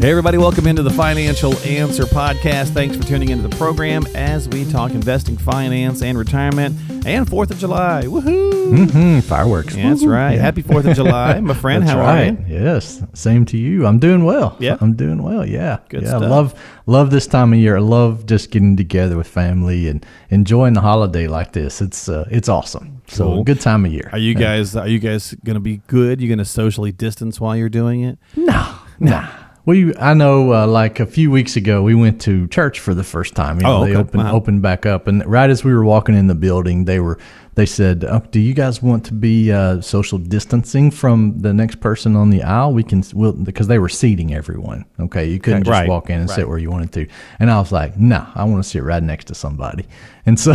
Hey, everybody, welcome into the Financial Answer Podcast. Thanks for tuning into the program as we talk investing, finance, and retirement, and 4th of July. Woohoo! Mm-hmm, fireworks. Yeah, that's right. Yeah. Happy 4th of July, my friend. How right. are you? Yes. Same to you. I'm doing well. Yeah? I'm doing well. Yeah. Good yeah. stuff. Love love this time of year. I love just getting together with family and enjoying the holiday like this. It's uh, it's awesome. So Cool. good time of year. Are you guys are you guys going to be good? You going to socially distance while you're doing it? No. Nah. We I know uh, like a few weeks ago we went to church for the first time. You know, Oh, they opened Wow. opened back up and right as we were walking in the building they were they said, oh, "Do you guys want to be uh, social distancing from the next person on the aisle? We can we'll, because they were seating everyone. Okay, you couldn't just right, walk in and right. sit where you wanted to. And I was like, "No, I want to sit right next to somebody." And so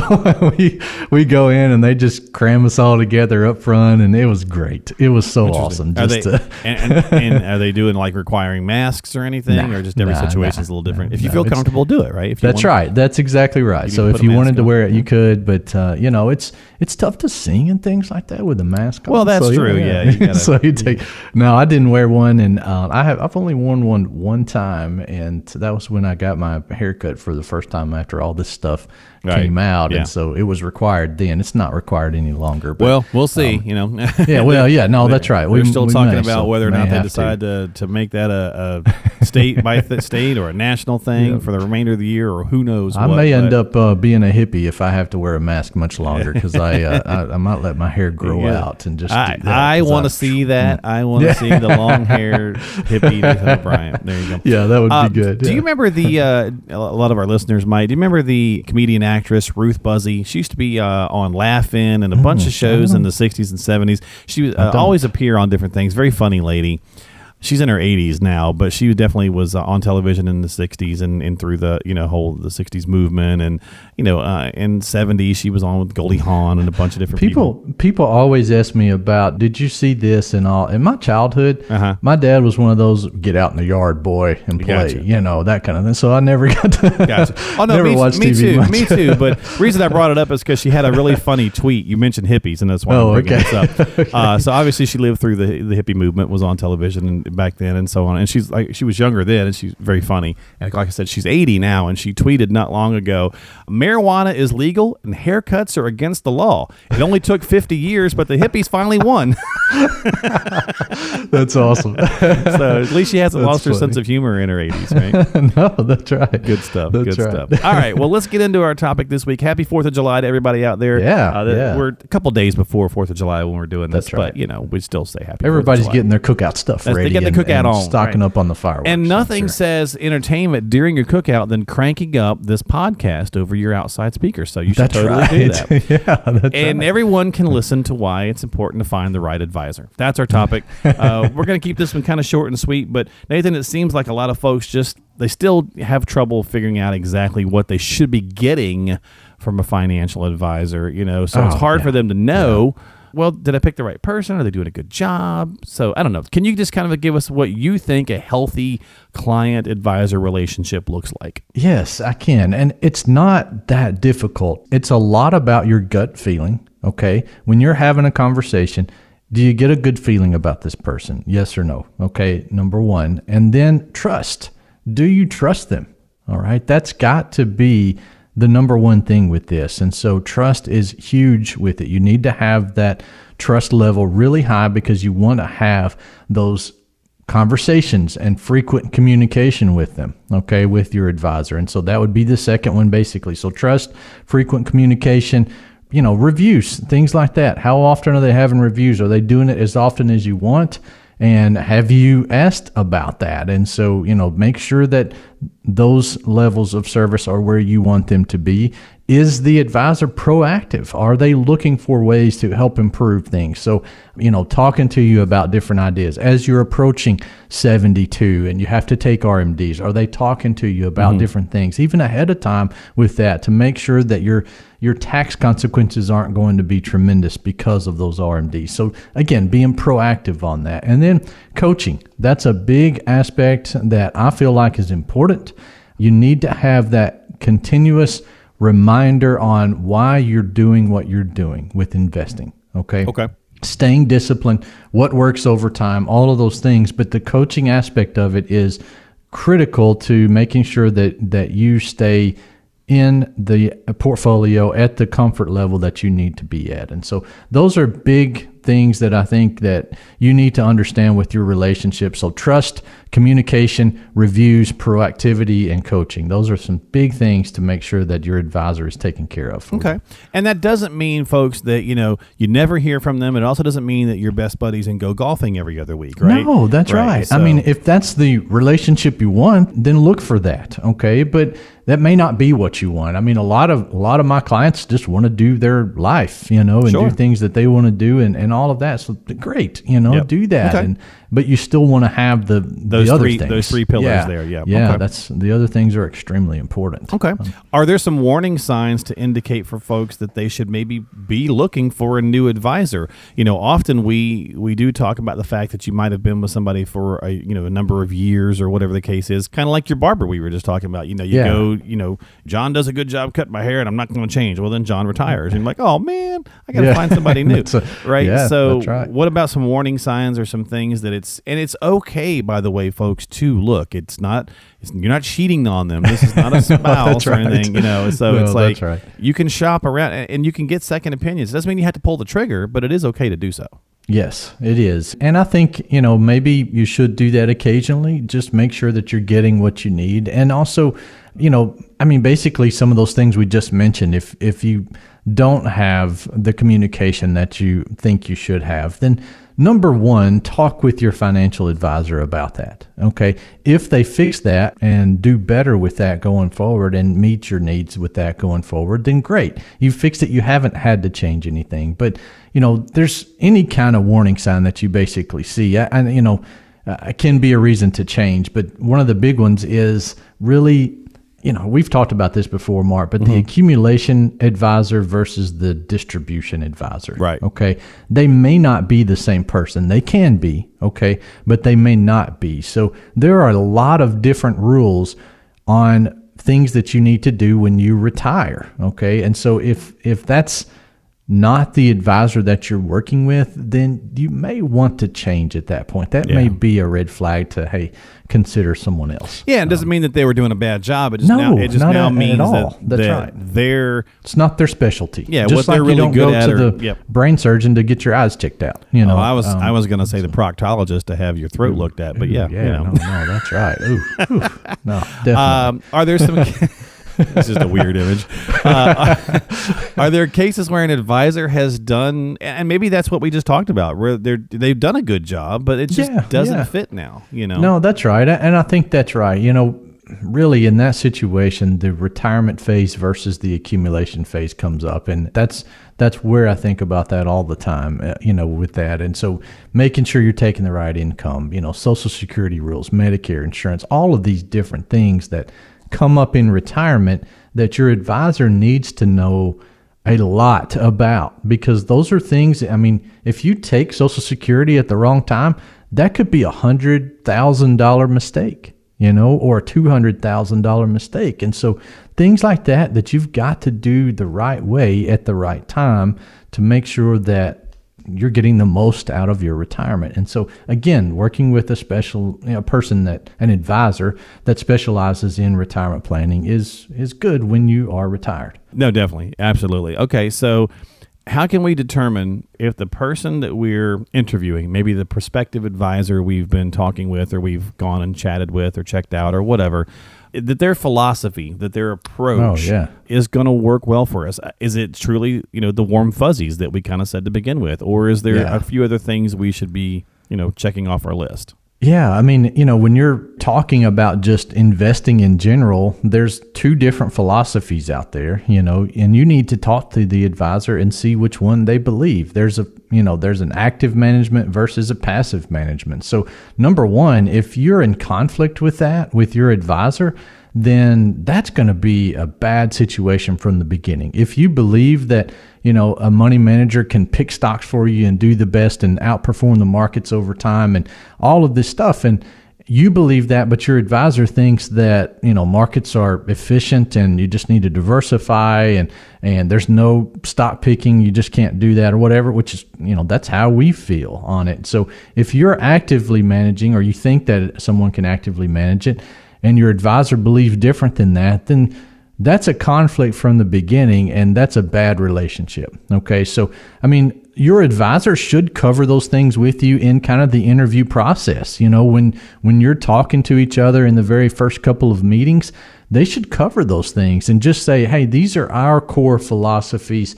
we we go in and they just cram us all together up front, and it was great. It was so awesome. Are they to, and, and, and are they doing like requiring masks or anything, Nah, or just every nah, situation is a little different? nah, if you feel comfortable, do it. Right. If you That's right. That's exactly right. So if you wanted to wear it, you could. But uh, you know, it's it's tough to sing and things like that with a mask. on. Well, that's So, true, know, yeah, you gotta- so you take. No, I didn't wear one, and uh, I have. I've only worn one one time, and that was when I got my haircut for the first time after all this stuff Right. came out, Yeah. and so it was required then. It's not required any longer. But, Well, we'll see. you know. um, yeah, well, yeah, no, that's right. We're still we talking may, about so whether or not they have to. decide to. to make that a, a state by th- state or a national thing for the remainder of the year, or who knows. I what, may end up uh, being a hippie if I have to wear a mask much longer because I, uh, I I might let my hair grow Yeah. out and just. I, I want to see that. I want to see the long haired hippie Nathan O'Brien. There you go. Yeah, that would Uh, be good. Do you remember the? Uh, a lot of our listeners might. Do you remember the comedian actress Ruth Buzzi? She used to be uh, on Laugh-In and a bunch of shows in the '60s and '70s. She would uh, always appear on different things. Very funny lady. She's in her 80s now, but she definitely was uh, on television in the 60s and, and through the you know whole the 60s movement and you know uh, in 70s she was on with Goldie Hawn and a bunch of different people. People people always ask me about did you see this and all in my childhood Uh-huh. my dad was one of those get out in the yard boy and play Gotcha. you know that kind of thing so I never got to Gotcha. Oh no, never me, watched me TV too, much. me too. But reason I brought it up is because she had a really funny tweet. You mentioned hippies, and that's why Oh, I'm bringing okay. this up. Uh, so obviously she lived through the the hippie movement, was on television and back then, and so on. And she's like, she was younger then, and she's very funny. And like I said, she's 80 now, and she tweeted not long ago, marijuana is legal and haircuts are against the law. It only took 50 years, but the hippies finally won. that's awesome so at least she hasn't That's lost her sense of humor in her 80s, right? no that's right Good stuff. That's good right. stuff. All right. Well, let's get into our topic this week. Happy Fourth of July to everybody out there. Yeah, Uh, yeah. We're a couple days before Fourth of July when we're doing this, That's right. but you know we still say happy. 4th of everybody's getting their cookout stuff That's- they ready get the and, cookout and on, stocking right. up on the fireworks And nothing sure. says entertainment during your cookout than cranking up this podcast over your outside speakers. So you should that's totally right do that. yeah that's And right. everyone can listen to why it's important to find the right advisor. That's our topic. uh, we're going to keep this one kind of short and sweet, but Nathan, it seems like a lot of folks just they still have trouble figuring out exactly what they should be getting from a financial advisor. You know, so it's Oh, hard yeah. for them to know. Well, did I pick the right person? Are they doing a good job? So I don't know. Can you just kind of give us what you think a healthy client advisor relationship looks like? Yes, I can. And it's not that difficult. It's a lot about your gut feeling. Okay. When you're having a conversation, do you get a good feeling about this person? Yes or no? Okay. Number one. And then trust. Do you trust them? All right. That's got to be the number one thing with this. And so trust is huge with it. You need to have that trust level really high because you want to have those conversations and frequent communication with them, okay, with your advisor. And so that would be the second one, basically. So trust, frequent communication, you know, reviews, things like that. How often are they having reviews? Are they doing it as often as you want? And have you asked about that? And so, you know, make sure that those levels of service are where you want them to be. Is the advisor proactive? Are they looking for ways to help improve things? So, you know, talking to you about different ideas as you're approaching 72 and you have to take RMDs, are they talking to you about mm-hmm. different things even ahead of time with that to make sure that your your tax consequences aren't going to be tremendous because of those RMDs. So again, being proactive on that. And then coaching. That's a big aspect that I feel like is important. You need to have that continuous reminder on why you're doing what you're doing with investing. Okay. Okay. Staying disciplined, what works over time, all of those things. But the coaching aspect of it is critical to making sure that that you stay in the portfolio at the comfort level that you need to be at. And so those are big things that I think that you need to understand with your relationship. So trust, communication, reviews, proactivity, and coaching. Those are some big things to make sure that your advisor is taken care of. for you. Okay. And that doesn't mean, folks, that, you know, you never hear from them. It also doesn't mean that you're best buddies and go golfing every other week, right? No, that's right. I so- mean, if that's the relationship you want, then look for that. Okay, but that may not be what you want. I mean, a lot of a lot of my clients just want to do their life, you know, and Sure. do things that they want to do, and, and all of that. So great, you know, Yep. do that, Okay. and but you still want to have the Those the other three- things. those three pillars there, yeah. yeah. Okay. That's the other things are extremely important. Okay. Um, are there some warning signs to indicate for folks that they should maybe be looking for a new advisor? You know, often we we do talk about the fact that you might have been with somebody for a you know a number of years or whatever the case is, kind of like your barber we were just talking about. You know, you Yeah. go, you know, John does a good job cutting my hair, and I'm not going to change. Well, then John retires, and you're like, oh man, I got to Yeah. find somebody new, a- right? yeah, so, right. what about some warning signs or some things that it's and it's okay, by the way, folks, to look. It's not. It's, you're not cheating on them. This is not a spouse or right. anything, you know. So No, it's like right. you can shop around and, and you can get second opinions. It doesn't mean you have to pull the trigger, but it is okay to do so. Yes, it is. And I think, you know, maybe you should do that occasionally. Just make sure that you're getting what you need. And also, you know, I mean basically some of those things we just mentioned, if if you don't have the communication that you think you should have, then number 1, talk with your financial advisor about that. Okay? If they fix that and do better with that going forward and meet your needs with that going forward, then great. You fixed it. You haven't had to change anything. But you know, there's any kind of warning sign that you basically see, and you know, uh, can be a reason to change. But one of the big ones is really, you know, we've talked about this before, Mark, but the mm-hmm. accumulation advisor versus the distribution advisor. Right. Okay. They may not be the same person. They can be, okay, but they may not be. So there are a lot of different rules on things that you need to do when you retire, okay? And so if if that's not the advisor that you're working with, then you may want to change at that point. That may be a red flag to hey, consider someone else. Yeah, it doesn't mean that they were doing a bad job. It just No, now it just not now at means all. that, That's that right. they're It's not their specialty. Yeah, just like you really don't go to or- the yep. brain surgeon to get your eyes checked out. You know, Oh, I was um, I was going to say the proctologist to have your throat looked at, but yeah, yeah, you know. no, no, that's right. Ooh, ooh. no, definitely. Um, are there some? this is a weird image. Uh, are there cases where an advisor has done, and maybe that's what we just talked about, where they're they've done a good job, but it just Yeah, doesn't yeah. fit now. You know. No, that's right. And I think that's right. You know, really in that situation, the retirement phase versus the accumulation phase comes up. And that's that's where I think about that all the time, uh, you know, with that. And so making sure you're taking the right income, you know, social security rules, Medicare, insurance, all of these different things that come up in retirement that your advisor needs to know a lot about because those are things I mean, if you take social security at the wrong time, that could be a hundred thousand dollar mistake, you know, or a two hundred thousand dollar mistake. And so things like that that you've got to do the right way at the right time to make sure that you're getting the most out of your retirement. And so again, working with a special you know, person that an advisor that specializes in retirement planning is is good when you are retired. No, definitely. Absolutely. Okay, so how can we determine if the person that we're interviewing, maybe the prospective advisor we've been talking with or we've gone and chatted with or checked out or whatever, that their philosophy, that their oh, approach Oh, yeah. is going to work well for us? Uh, is it truly, you know, the warm fuzzies that we kind of said to begin with or is there Yeah. a few other things we should be, you know, checking off our list? Yeah, I mean, you know, when you're talking about just investing in general, there's two different philosophies out there, you know, and you need to talk to the advisor and see which one they believe. There's a, you know, there's an active management versus a passive management. So, number 1, if you're in conflict with that with your advisor, then that's going to be a bad situation from the beginning. If you believe that, you know, a money manager can pick stocks for you and do the best and outperform the markets over time and all of this stuff and you believe that but your advisor thinks that, you know, markets are efficient and you just need to diversify and and there's no stock picking, you just can't do that or whatever, which is, you know, that's how we feel on it. So if you're actively managing or you think that someone can actively manage it, and your advisor believes different than that, then that's a conflict from the beginning and that's a bad relationship. Okay. So, I mean, your advisor should cover those things with you in kind of the interview process. You know, when when you're talking to each other in the very first couple of meetings, they should cover those things and just say, "Hey, these are our core philosophies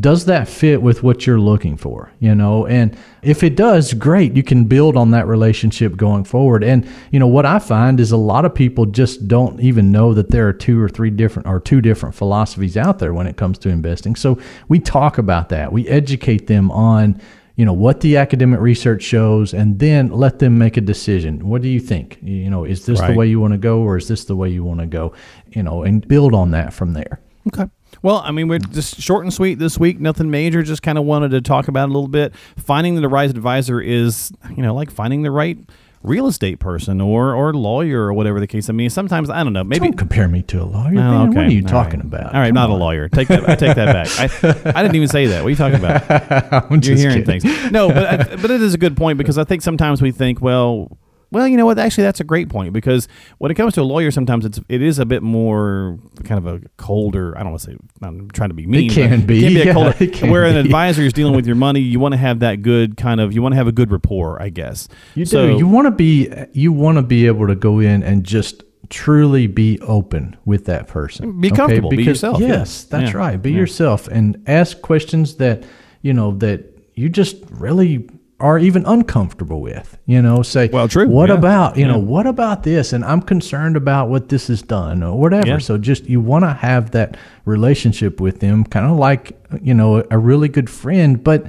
does that fit with what you're looking for you know? And if it does great you can build on that relationship going forward. And you know what i find is a lot of people just don't even know that there are two or three different or two different philosophies out there when it comes to investing. So we talk about that. We educate them on you know what the academic research shows and then let them make a decision. What do you think? You know is this Right. the way you want to go or is this the way you want to go? You know and build on that from there. Okay. Well, I mean, we're just short and sweet this week. Nothing major. Just kind of wanted to talk about it a little bit. Finding the right advisor is, you know, like finding the right real estate person or or lawyer or whatever the case. I mean, sometimes I don't know. Maybe. don't compare me to a lawyer Oh, man. what are you All talking right. about All right, Come not a lawyer. Take that. I take that back. I, I didn't even say that. What are you talking about? You're hearing kidding. things. No, but I, but it is a good point because I think sometimes we think, well, well, you know what? Actually, that's a great point because when it comes to a lawyer, sometimes it's it is a bit more kind of a colder. I don't want to say. I'm trying to be mean. but can be, It can be a yeah, colder. it can where an advisor is dealing with your money, you want to have that good kind of. You want to have a good rapport, I guess. You So- do. You want to be. You want to be able to go in and just truly be open with that person. Be comfortable. Be yourself, yeah. Yes, that's Yeah. right. Be Yeah. yourself and ask questions that you know that you just really are even uncomfortable with. You know, say, Well, true. What Yeah. about you know what about this? And I'm concerned about what this has done or whatever. Yeah. So just you want to have that relationship with them, kind of like you know a really good friend, but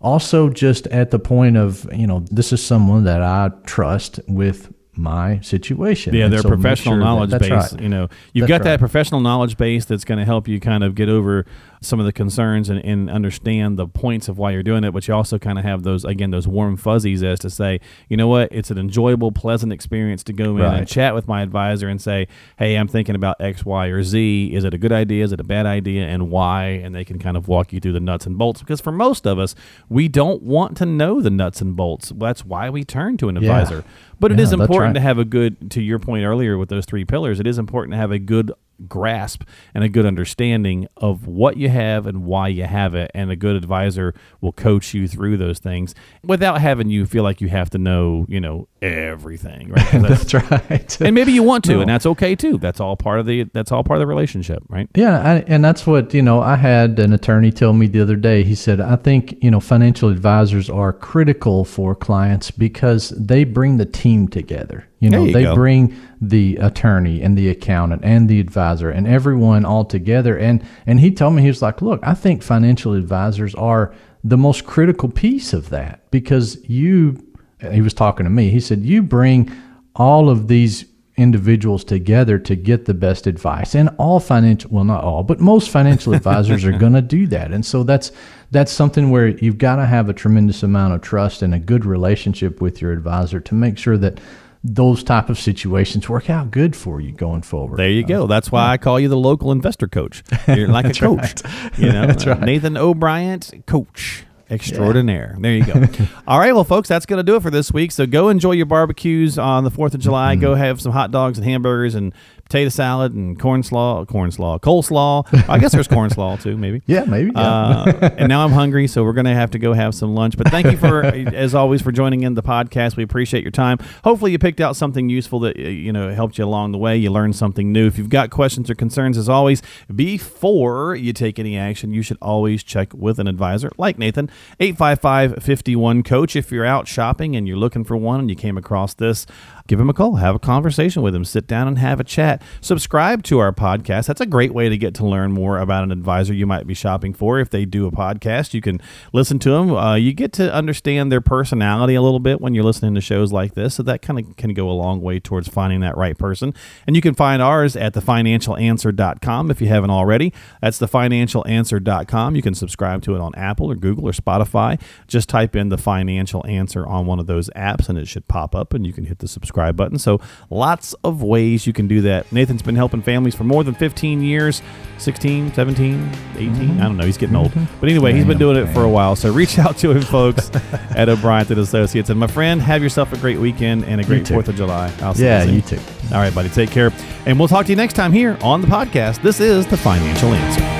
also just at the point of you know this is someone that I trust with my situation. Yeah, And their so professional sure knowledge that's base. right. You know, you've That's got that professional knowledge base that's going to help you kind of get over some of the concerns and, and understand the points of why you're doing it. But you also kind of have those again those warm fuzzies as to say, you know what, it's an enjoyable, pleasant experience to go in and chat with my advisor and say, hey, I'm thinking about X, Y, or Z. Is it a good idea? Is it a bad idea? And why? And they can kind of walk you through the nuts and bolts. Because for most of us, we don't want to know the nuts and bolts. That's why we turn to an Yeah. advisor. But it Yeah, is that's important right. to have a good to your point earlier with those three pillars it is important to have a good grasp and a good understanding of what you have and why you have it and a good advisor will coach you through those things without having you feel like you have to know you know everything right that's- That's right. and maybe you want to No. and that's okay too that's all part of the that's all part of the relationship right Yeah, I, and that's what you know. I had an attorney tell me the other day. He said, "I think you know financial advisors are critical for clients because they bring the team together. You know, you they go. bring the attorney and the accountant and the advisor and everyone all together. And and he told me he was like, look, I think financial advisors are the most critical piece of that because you. He was talking to me. He said, you bring all of these individuals together to get the best advice and all financial well not all but most financial advisors are going to do that and so that's that's something where you've got to have a tremendous amount of trust and a good relationship with your advisor to make sure that those type of situations work out good for you going forward there you go. That's why i call you the local investor coach. You're like a coach you know? That's right. nathan o'brien coach. Extraordinaire. There you go. All right well folks that's going to do it for this week. So go enjoy your barbecues on the 4th of july. Mm-hmm. go have some hot dogs and hamburgers and potato salad and corn slaw, corn slaw, coleslaw. I guess there's corn slaw too, maybe. Yeah, maybe. Yeah. Uh, and now I'm hungry, so we're going to have to go have some lunch. But thank you for, as always, for joining in the podcast. We appreciate your time. Hopefully, you picked out something useful that you know helped you along the way. You learned something new. If you've got questions or concerns, as always, before you take any action, you should always check with an advisor like Nathan. 855 51 Coach. If you're out shopping and you're looking for one and you came across this, give him a call, have a conversation with him, sit down and have a chat. Subscribe to our podcast. That's a great way to get to learn more about an advisor you might be shopping for. If they do a podcast, you can listen to them. Uh, you get to understand their personality a little bit when you're listening to shows like this. So that kind of can go a long way towards finding that right person. And you can find ours at thefinancialanswer.com if you haven't already. That's thefinancialanswer.com. You can subscribe to it on Apple or Google or Spotify. Just type in the financial answer on one of those apps and it should pop up and you can hit the subscribe subscribe button. So lots of ways you can do that. Nathan's been helping families for more than 15 years 16, 17, 18. Mm-hmm. I don't know. He's getting old. But anyway, he's been doing it for a while. So reach out to him, folks, at O'Brien and Associates. And my friend, have yourself a great weekend and a great 4th of July. I'll yeah, you, Yeah, you too. All right, buddy. Take care. And we'll talk to you next time here on the podcast. This is The Financial Answer.